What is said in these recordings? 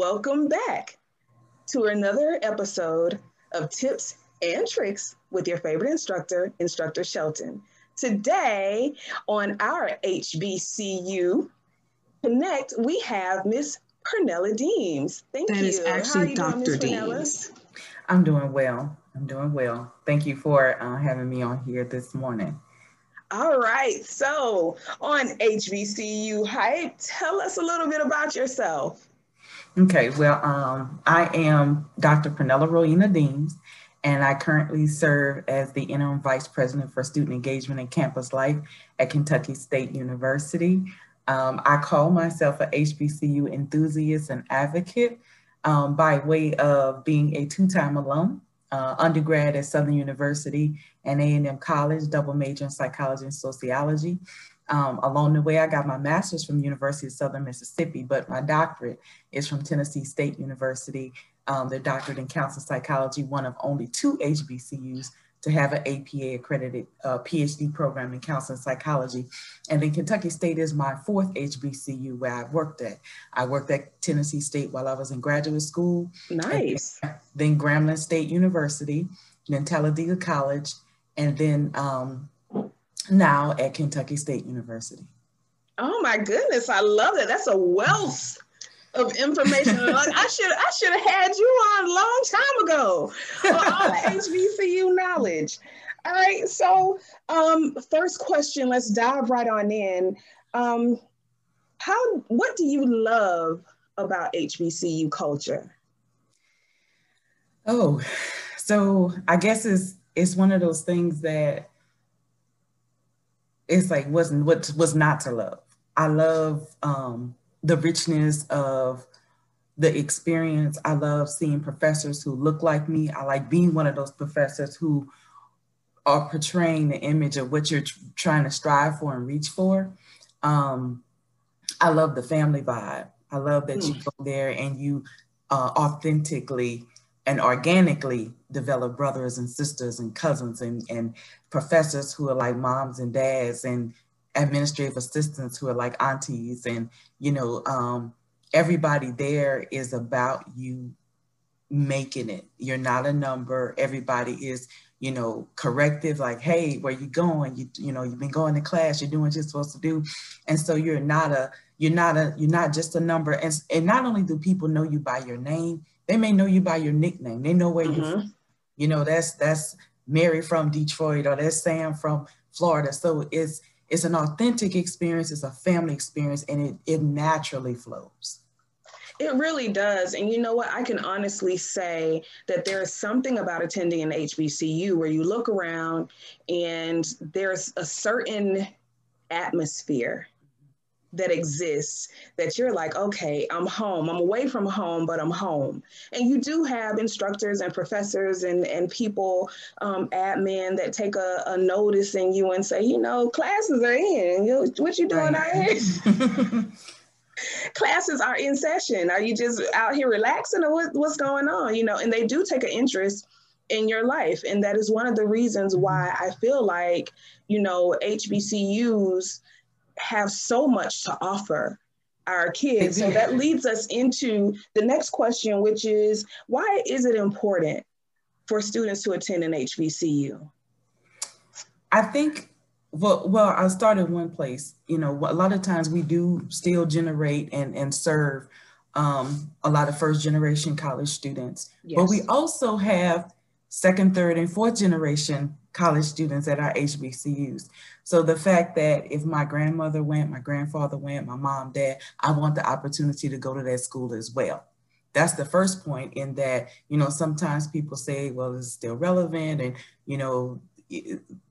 Welcome back to another episode of Tips and Tricks with your favorite instructor, Instructor Shelton. Today on our HBCU Connect, we have Miss Pernella Deems. Thank that you. That is actually Dr. Deems. I'm doing well. I'm doing well. Thank you for uh, having me on here this morning. All right. So on HBCU Hype, tell us a little bit about yourself. Okay, well, um, I am Dr. Pernella Rowena Deems, and I currently serve as the interim vice president for student engagement and campus life at Kentucky State University. Um, I call myself a HBCU enthusiast and advocate um, by way of being a two-time alum, uh, undergrad at Southern University and A&M College, double major in psychology and sociology. Um, along the way, I got my master's from University of Southern Mississippi, but my doctorate is from Tennessee State University. Um, their doctorate in counseling psychology, one of only two HBCUs to have an APA accredited uh, PhD program in counseling psychology. And then Kentucky State is my fourth HBCU where I've worked at. I worked at Tennessee State while I was in graduate school. Nice. Then Grambling State University, then Talladega College, and then um, now at Kentucky State University. Oh my goodness, I love that. That's a wealth of information. like I should I should have had you on a long time ago for all the HBCU knowledge. All right, so um, first question, let's dive right on in. Um, how what do you love about HBCU culture? Oh, so I guess it's it's one of those things that it's like wasn't what was not to love. I love um, the richness of the experience. I love seeing professors who look like me. I like being one of those professors who are portraying the image of what you're tr- trying to strive for and reach for. Um, I love the family vibe. I love that mm. you go there and you uh, authentically and organically develop brothers and sisters and cousins and, and professors who are like moms and dads and administrative assistants who are like aunties and you know um, everybody there is about you making it you're not a number everybody is you know corrective like hey where you going you you know you've been going to class you're doing what you're supposed to do and so you're not a you're not a you're not just a number and, and not only do people know you by your name they may know you by your nickname. They know where mm-hmm. you're from. You know, that's that's Mary from Detroit or that's Sam from Florida. So it's it's an authentic experience, it's a family experience, and it it naturally flows. It really does. And you know what? I can honestly say that there's something about attending an HBCU where you look around and there's a certain atmosphere that exists that you're like, okay, I'm home. I'm away from home, but I'm home. And you do have instructors and professors and, and people, um, admin that take a, a notice in you and say, you know, classes are in. You, what you doing right. out here? classes are in session. Are you just out here relaxing or what, what's going on? You know, and they do take an interest in your life. And that is one of the reasons why I feel like, you know, HBCUs have so much to offer our kids. So that leads us into the next question, which is why is it important for students to attend an HBCU? I think, well, well, I'll start in one place. You know, a lot of times we do still generate and, and serve um, a lot of first generation college students, yes. but we also have second, third, and fourth generation college students at our HBCUs. So the fact that if my grandmother went, my grandfather went, my mom, dad, I want the opportunity to go to that school as well. That's the first point in that, you know, sometimes people say, well, it's still relevant and, you know,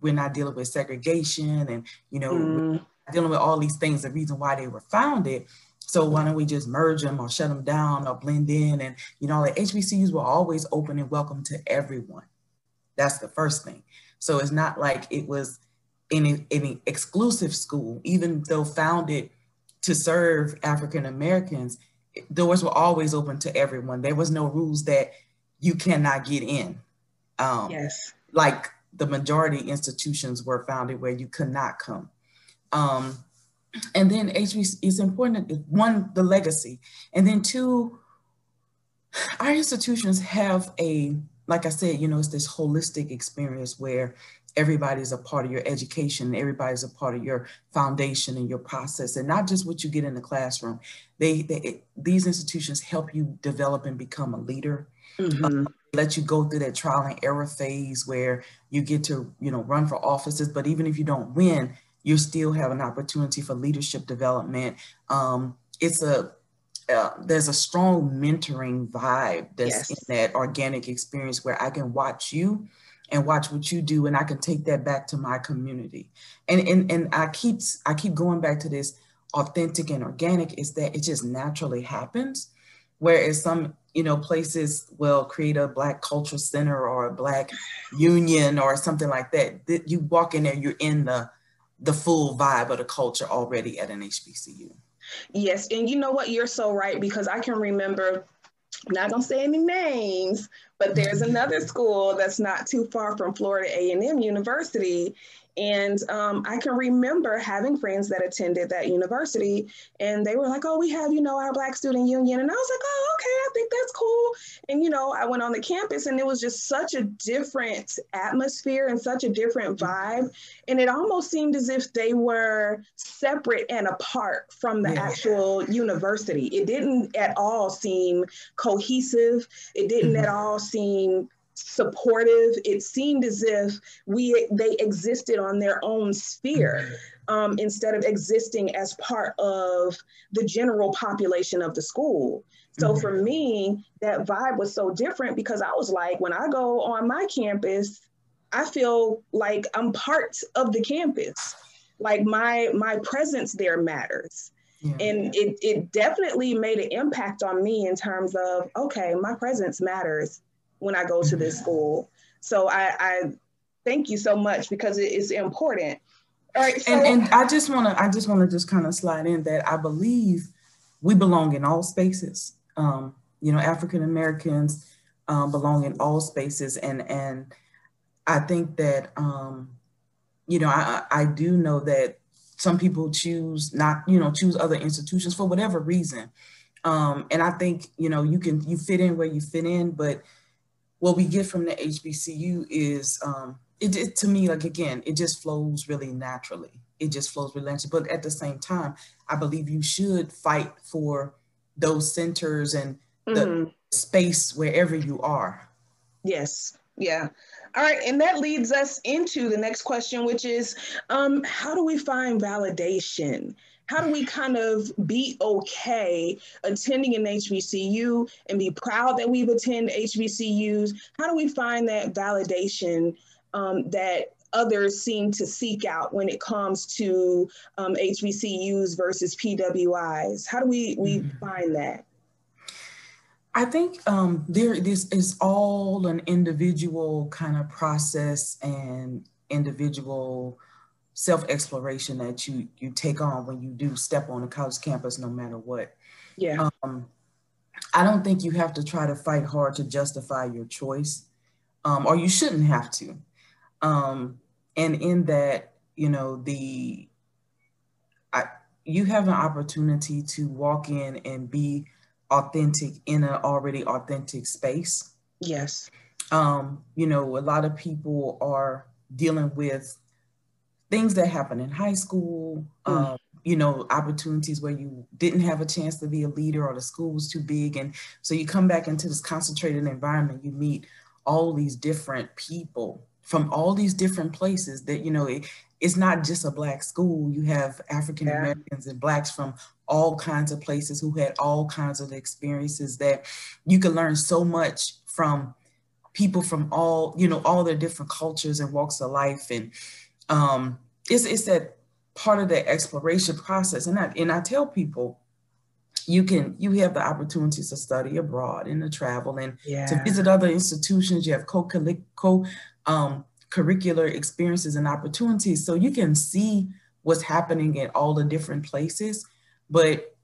we're not dealing with segregation and, you know, mm. dealing with all these things, the reason why they were founded. So why don't we just merge them or shut them down or blend in? And, you know, the HBCUs were always open and welcome to everyone. That's the first thing. So it's not like it was any any exclusive school, even though founded to serve African Americans, doors were always open to everyone. There was no rules that you cannot get in. Um, yes. Like the majority institutions were founded where you could not come. Um, and then HBC is important. One, the legacy, and then two, Our institutions have a, like I said, you know, it's this holistic experience where everybody's a part of your education, everybody's a part of your foundation and your process, and not just what you get in the classroom. They, they these institutions help you develop and become a leader. Mm-hmm. Uh, let you go through that trial and error phase where you get to, you know, run for offices. But even if you don't win, you still have an opportunity for leadership development. Um, it's a uh, there's a strong mentoring vibe that's yes. in that organic experience where I can watch you and watch what you do and I can take that back to my community. And and and I keep I keep going back to this authentic and organic is that it just naturally happens. Whereas some, you know, places will create a black cultural center or a black union or something like that. That you walk in there, you're in the the full vibe of the culture already at an HBCU. Yes, and you know what? You're so right because I can remember I'm not gonna say any names, but there's another school that's not too far from Florida A&M University, and um, I can remember having friends that attended that university, and they were like, "Oh, we have, you know, our Black Student Union," and I was like, "Oh, okay, I think that's cool." And you know, I went on the campus, and it was just such a different atmosphere and such a different vibe, and it almost seemed as if they were separate and apart from the yeah. actual university. It didn't at all seem cohesive. It didn't mm-hmm. at all seem supportive. It seemed as if we they existed on their own sphere um, instead of existing as part of the general population of the school. So mm-hmm. for me, that vibe was so different because I was like, when I go on my campus, I feel like I'm part of the campus. Like my my presence there matters. Yeah. And it, it definitely made an impact on me in terms of, okay, my presence matters when I go to this school. So I, I thank you so much because it is important. All right. So, and, and I just want to I just want to just kind of slide in that I believe we belong in all spaces. Um, you know, African Americans um, belong in all spaces, and and I think that um, you know I I do know that some people choose not you know choose other institutions for whatever reason, um, and I think you know you can you fit in where you fit in, but what we get from the HBCU is um, it, it, to me like again it just flows really naturally. It just flows really naturally. But at the same time, I believe you should fight for those centers and the mm-hmm. space wherever you are. Yes. Yeah. All right. And that leads us into the next question, which is um, how do we find validation? How do we kind of be okay attending an HBCU and be proud that we've attended HBCUs? How do we find that validation um, that others seem to seek out when it comes to um, HBCUs versus PWIs? How do we, we mm-hmm. find that? I think um, there this is all an individual kind of process and individual self-exploration that you you take on when you do step on a college campus no matter what. Yeah. Um, i don't think you have to try to fight hard to justify your choice. Um, or you shouldn't have to. Um, and in that you know the I, you have an opportunity to walk in and be authentic in an already authentic space. Yes. Um, you know a lot of people are dealing with things that happen in high school, mm. um, you know, opportunities where you didn't have a chance to be a leader or the school was too big. And so you come back into this concentrated environment, you meet all these different people from all these different places that, you know, it, it's not just a black school. You have African Americans yeah. and blacks from all kinds of places who had all kinds of experiences that you can learn so much from people from all, you know, all their different cultures and walks of life. And um, it's, it's that part of the exploration process. And I, and I tell people, you can you have the opportunities to study abroad and to travel and yeah. to visit other institutions. You have co co um, curricular experiences and opportunities, so you can see what's happening at all the different places. But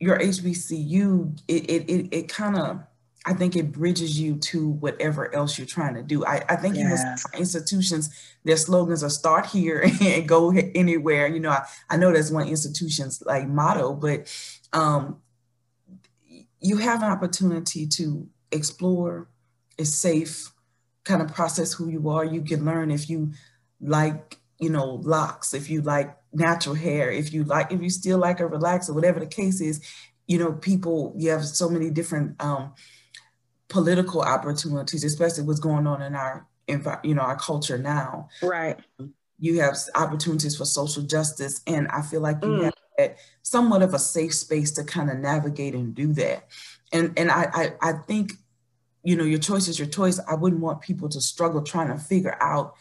your HBCU, it it it, it kind of I think it bridges you to whatever else you're trying to do. I, I think yeah. institutions, their slogans are start here and go anywhere. You know, I, I know that's one institution's like motto, but um, you have an opportunity to explore. It's safe, kind of process who you are. You can learn if you like, you know, locks, if you like natural hair, if you like, if you still like a relaxer, whatever the case is, you know, people, you have so many different um, political opportunities, especially what's going on in our, you know, our culture now. Right. You have opportunities for social justice. And I feel like you mm. have somewhat of a safe space to kind of navigate and do that. And, and I, I, I think, you know, your choice is your choice. I wouldn't want people to struggle trying to figure out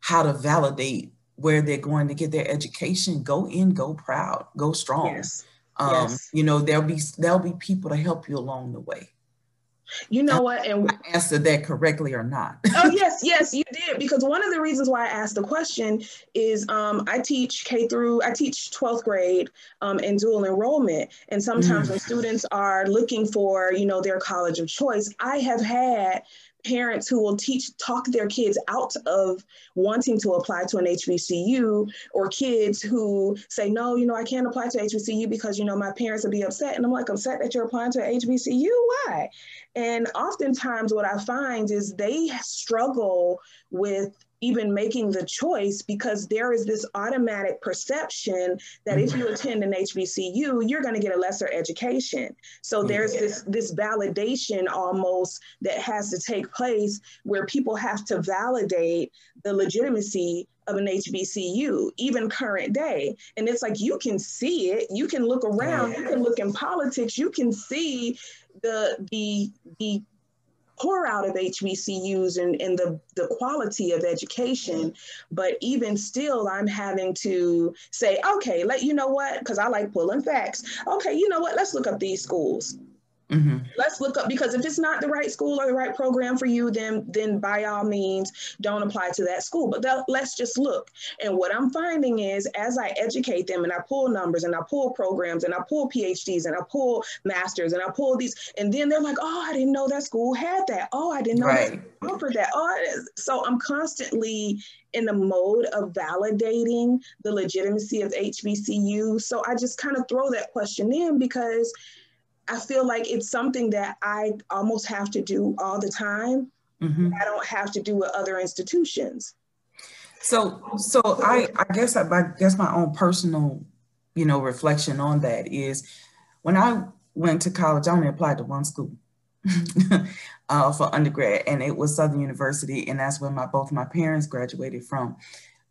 how to validate where they're going to get their education. Go in, go proud, go strong. Yes. Um, yes. You know, there'll be there'll be people to help you along the way. You know what? And I answered that correctly or not? oh yes, yes, you did. Because one of the reasons why I asked the question is um, I teach K through I teach 12th grade um, in dual enrollment, and sometimes mm. when students are looking for you know their college of choice, I have had parents who will teach talk their kids out of wanting to apply to an HBCU or kids who say no you know I can't apply to HBCU because you know my parents would be upset. And I'm like I'm upset that you're applying to an HBCU why? And oftentimes what I find is they struggle with even making the choice because there is this automatic perception that if you mm-hmm. attend an HBCU, you're going to get a lesser education. So there's yeah. this this validation almost that has to take place where people have to validate the legitimacy of an HBCU, even current day. And it's like you can see it, you can look around, you can look in politics, you can see the the the pour out of HBCUs and, and the, the quality of education. But even still, I'm having to say, okay, let you know what, because I like pulling facts. Okay, you know what, let's look up these schools. Mm-hmm. Let's look up because if it's not the right school or the right program for you, then then by all means don't apply to that school. But that, let's just look. And what I'm finding is as I educate them and I pull numbers and I pull programs and I pull PhDs and I pull masters and I pull these, and then they're like, oh, I didn't know that school had that. Oh, I didn't know right. that offered that. Oh, so I'm constantly in the mode of validating the legitimacy of HBCU. So I just kind of throw that question in because I feel like it's something that I almost have to do all the time. Mm-hmm. I don't have to do with other institutions. So, so I, I guess, I, I guess my own personal, you know, reflection on that is when I went to college, I only applied to one school uh, for undergrad, and it was Southern University, and that's where my both my parents graduated from.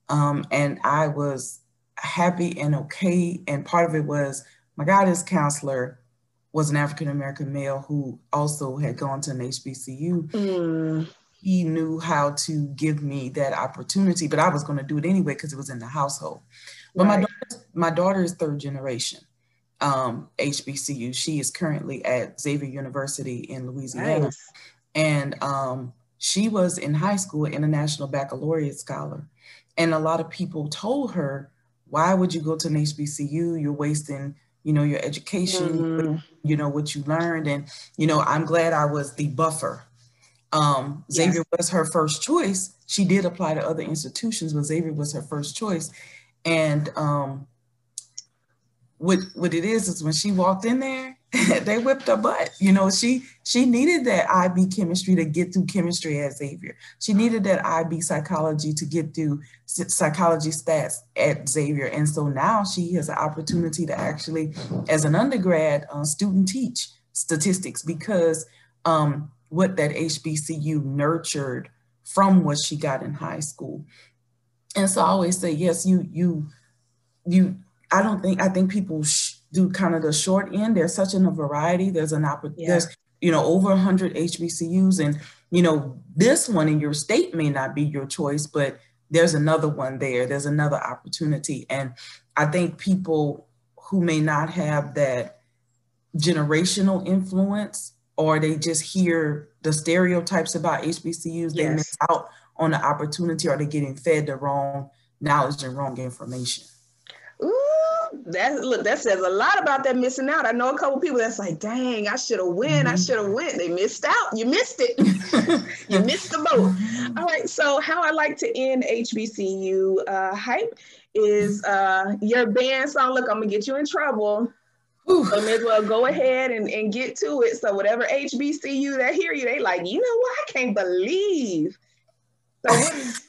Um, and I was happy and okay, and part of it was my guidance counselor was an African American male who also had gone to an HBCU. Mm. He knew how to give me that opportunity, but I was going to do it anyway because it was in the household. But right. my daughter, my daughter is third generation um, HBCU. She is currently at Xavier University in Louisiana, nice. and um, she was in high school international baccalaureate scholar. And a lot of people told her, "Why would you go to an HBCU? You're wasting." You know your education mm-hmm. you know what you learned and you know i'm glad i was the buffer um, xavier yes. was her first choice she did apply to other institutions but xavier was her first choice and um, what what it is is when she walked in there they whipped her butt. You know, she she needed that IB chemistry to get through chemistry at Xavier. She needed that IB psychology to get through psychology stats at Xavier. And so now she has an opportunity to actually, as an undergrad uh, student, teach statistics because um, what that HBCU nurtured from what she got in high school. And so I always say, yes, you you you. I don't think I think people. Sh- do kind of the short end. There's such a variety. There's an opportunity. Yeah. There's you know over 100 HBCUs, and you know this one in your state may not be your choice, but there's another one there. There's another opportunity, and I think people who may not have that generational influence or they just hear the stereotypes about HBCUs, yes. they miss out on the opportunity or they're getting fed the wrong knowledge and wrong information. Ooh, that look that says a lot about that missing out. I know a couple people that's like, dang, I should have win. Mm-hmm. I should have win. They missed out. You missed it. you missed the boat. Mm-hmm. All right. So how I like to end HBCU uh, hype is uh, your band song. Look, I'm gonna get you in trouble. So may as well go ahead and, and get to it. So whatever HBCU that hear you, they like, you know what? I can't believe. So what is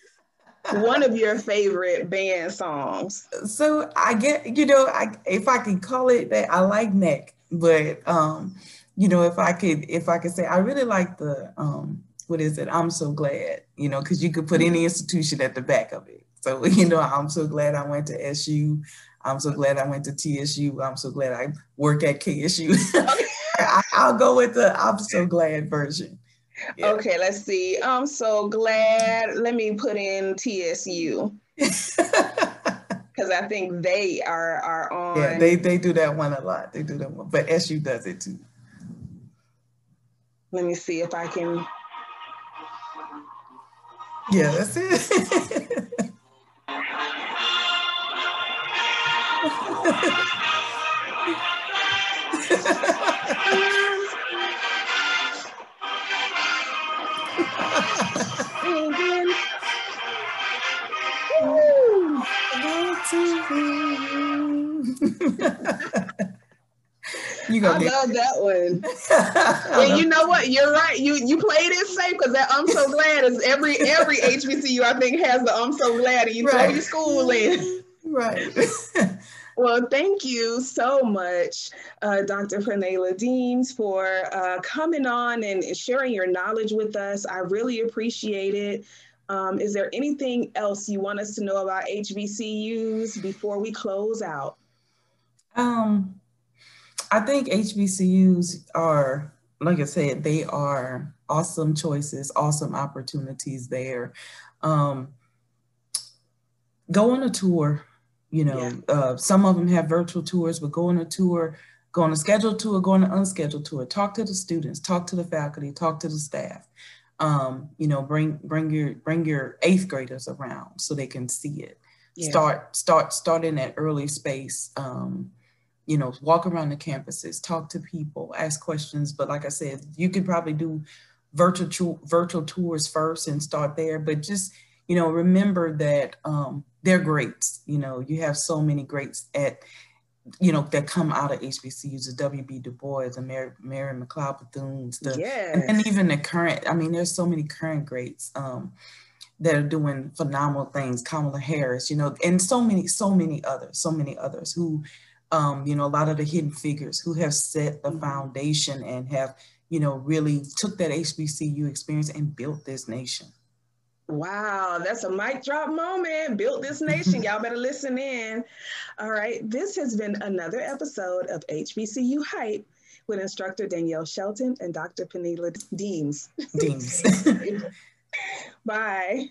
one of your favorite band songs? So I get, you know, I if I can call it that, I like Neck, but um, you know, if I could, if I could say, I really like the um, what is it? I'm so glad, you know, because you could put any institution at the back of it. So you know, I'm so glad I went to SU. I'm so glad I went to TSU. I'm so glad I work at KSU. I, will go with the I'm so glad version. Yeah. Okay, let's see. I'm so glad. Let me put in TSU. Because I think they are are on. Yeah, they, they do that one a lot. They do that one, but SU does it too. Let me see if I can. Yeah, that's it. you I get- love that one. and you know what? You're right. You you played it safe because that I'm so glad is every every HBCU I think has the I'm so glad and you right. throw your school in. Right. Well, thank you so much, uh, Dr. Pernilla Deems, for uh, coming on and sharing your knowledge with us. I really appreciate it. Um, is there anything else you want us to know about HBCUs before we close out? Um, I think HBCUs are, like I said, they are awesome choices, awesome opportunities there. Um, go on a tour you know, yeah. uh, some of them have virtual tours, but go on a tour, go on a scheduled tour, go on an unscheduled tour. Talk to the students, talk to the faculty, talk to the staff. Um, you know, bring bring your bring your eighth graders around so they can see it. Yeah. Start start start in that early space. Um, you know, walk around the campuses, talk to people, ask questions. But like I said, you can probably do virtual virtual tours first and start there. But just you know, remember that um, they're greats. You know, you have so many greats at, you know, that come out of HBCUs, the W.B. Du Bois, the Mary, Mary McLeod Bethunes, the, yes. and, and, even the current, I mean, there's so many current greats um, that are doing phenomenal things, Kamala Harris, you know, and so many, so many others, so many others who, um, you know, a lot of the hidden figures who have set the mm-hmm. foundation and have, you know, really took that HBCU experience and built this nation. Wow, that's a mic drop moment. Built this nation. Y'all better listen in. All right, this has been another episode of HBCU Hype with instructor Danielle Shelton and Dr. Pernilla Deems. Deems. Bye.